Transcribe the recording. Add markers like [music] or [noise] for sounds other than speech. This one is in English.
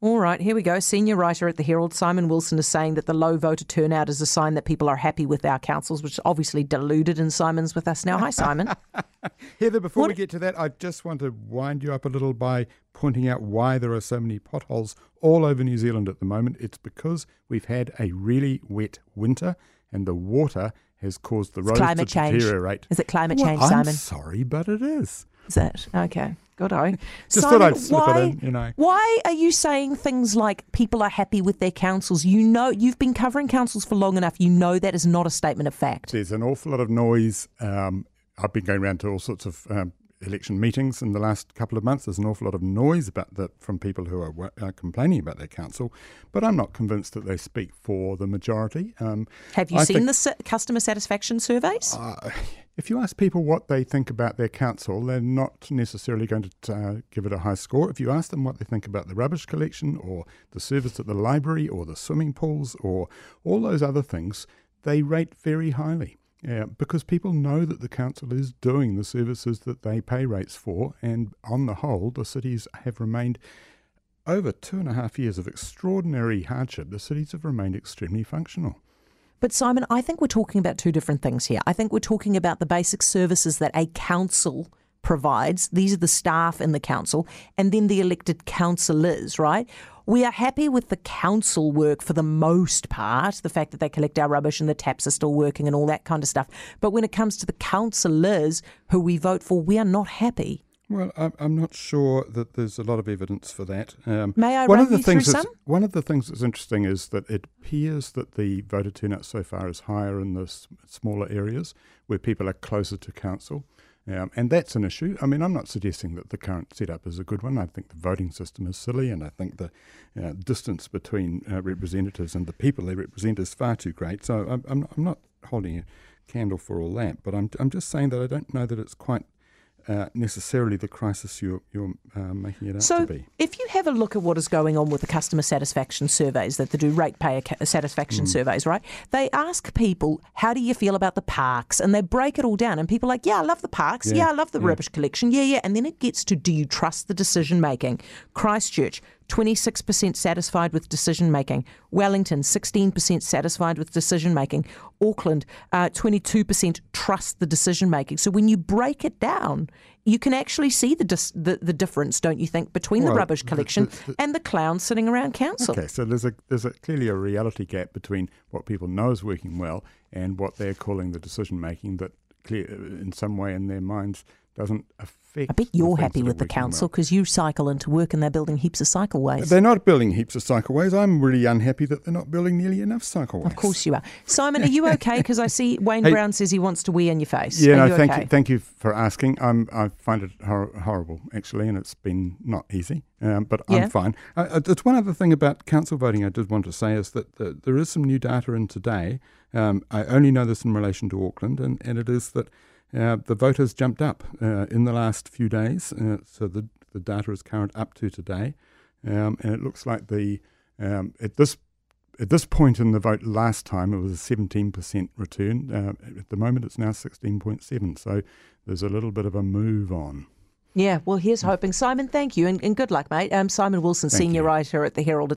All right, here we go. Senior writer at the Herald, Simon Wilson, is saying that the low voter turnout is a sign that people are happy with our councils, which is obviously deluded. And Simon's with us now. Hi, Simon. [laughs] Heather, before What- we get to that, I just want to wind you up a little by pointing out why there are so many potholes all over New Zealand at the moment. It's because we've had a really wet winter and the water has caused the roads to change. deteriorate. Is it climate Well, change, I'm Simon? sorry, but it is. Is it? Okay. Good eye. [laughs] Just Simon, thought I'd slip why, it in, you know. Why are you saying things like people are happy with their councils? You know, you've been covering councils for long enough. You know that is not a statement of fact. There's an awful lot of noise. Um, I've been going around to all sorts of um, election meetings in the last couple of months. There's an awful lot of noise about that from people who are uh, complaining about their council, but I'm not convinced that they speak for the majority. Um, Have you I seen think- the customer satisfaction surveys? uh, if you ask people what they think about their council, they're not necessarily going to uh, give it a high score. If you ask them what they think about the rubbish collection or the service at the library or the swimming pools or all those other things, they rate very highly. Yeah, because people know that the council is doing the services that they pay rates for, and on the whole, the cities have remained over two and a half years of extraordinary hardship. The cities have remained extremely functional. But Simon, I think we're talking about two different things here. I think we're talking about the basic services that a council provides. These are the staff in the council, and then the elected councillors, right? We are happy with the council work for the most part, the fact that they collect our rubbish and the taps are still working and all that kind of stuff. But when it comes to the councillors who we vote for, we are not happy. Well, I'm, I'm not sure that there's a lot of evidence for that. Um, May I one run of the you through things that's, some? One of the things that's interesting is that it appears that the voter turnout so far is higher in the s- smaller areas where people are closer to council. Um, and that's an issue. I mean, I'm not suggesting that the current setup is a good one. I think the voting system is silly, and I think the uh, distance between uh, representatives and the people they represent is far too great. So I'm, I'm, I'm not holding a candle for all that, but I'm, I'm just saying that I don't know that it's quite uh, necessarily the crisis you're, you're uh, making it out So, to be. So, if you have a look at what is going on with the customer satisfaction surveys that they do, ratepayer satisfaction Mm. surveys, right? They ask people, "How do you feel about the parks?" and they break it all down. And people are like, "Yeah, I love the parks. Yeah, Yeah, I love the yeah. rubbish collection. Yeah, yeah." And then it gets to, "Do you trust the decision making?" Christchurch. 26% satisfied with decision making. Wellington, 16% satisfied with decision making. Auckland, uh, 22% trust the decision making. So when you break it down, you can actually see the, dis- the, the difference, don't you think, between the Well, rubbish the- collection the- the- and the clowns sitting around council. Okay, so there's a there's a clearly a reality gap between what people know is working well and what they're calling the decision making that clear in some way in their minds doesn't affect. I bet you're happy with the council because you cycle into work and they're building heaps of cycleways. They're not building heaps of cycleways. I'm really unhappy that they're not building nearly enough cycleways. Of course you are. Simon, are you [laughs] okay? Because I see Wayne Hey. Brown says he wants to wee in your face. Yeah, no, you thank okay? you, thank you for asking. I'm, I find it hor- horrible actually, and it's been not easy. Um, but Yeah. I'm fine. Uh, uh, there's one other thing about council voting I did want to say is that the, there is some new data in today. Um, I only know this in relation to Auckland, and, and it is that the voters jumped up uh, in the last few days. Uh, so the the data is current up to today, um, and it looks like the um, at this at this point in the vote last time it was a 17% return. Uh, at the moment it's now 16.7. So there's a little bit of a move on. Yeah, well, here's hoping. Simon, thank you and, and good luck, mate. Um, Simon Wilson, Thank senior you. writer at the Herald.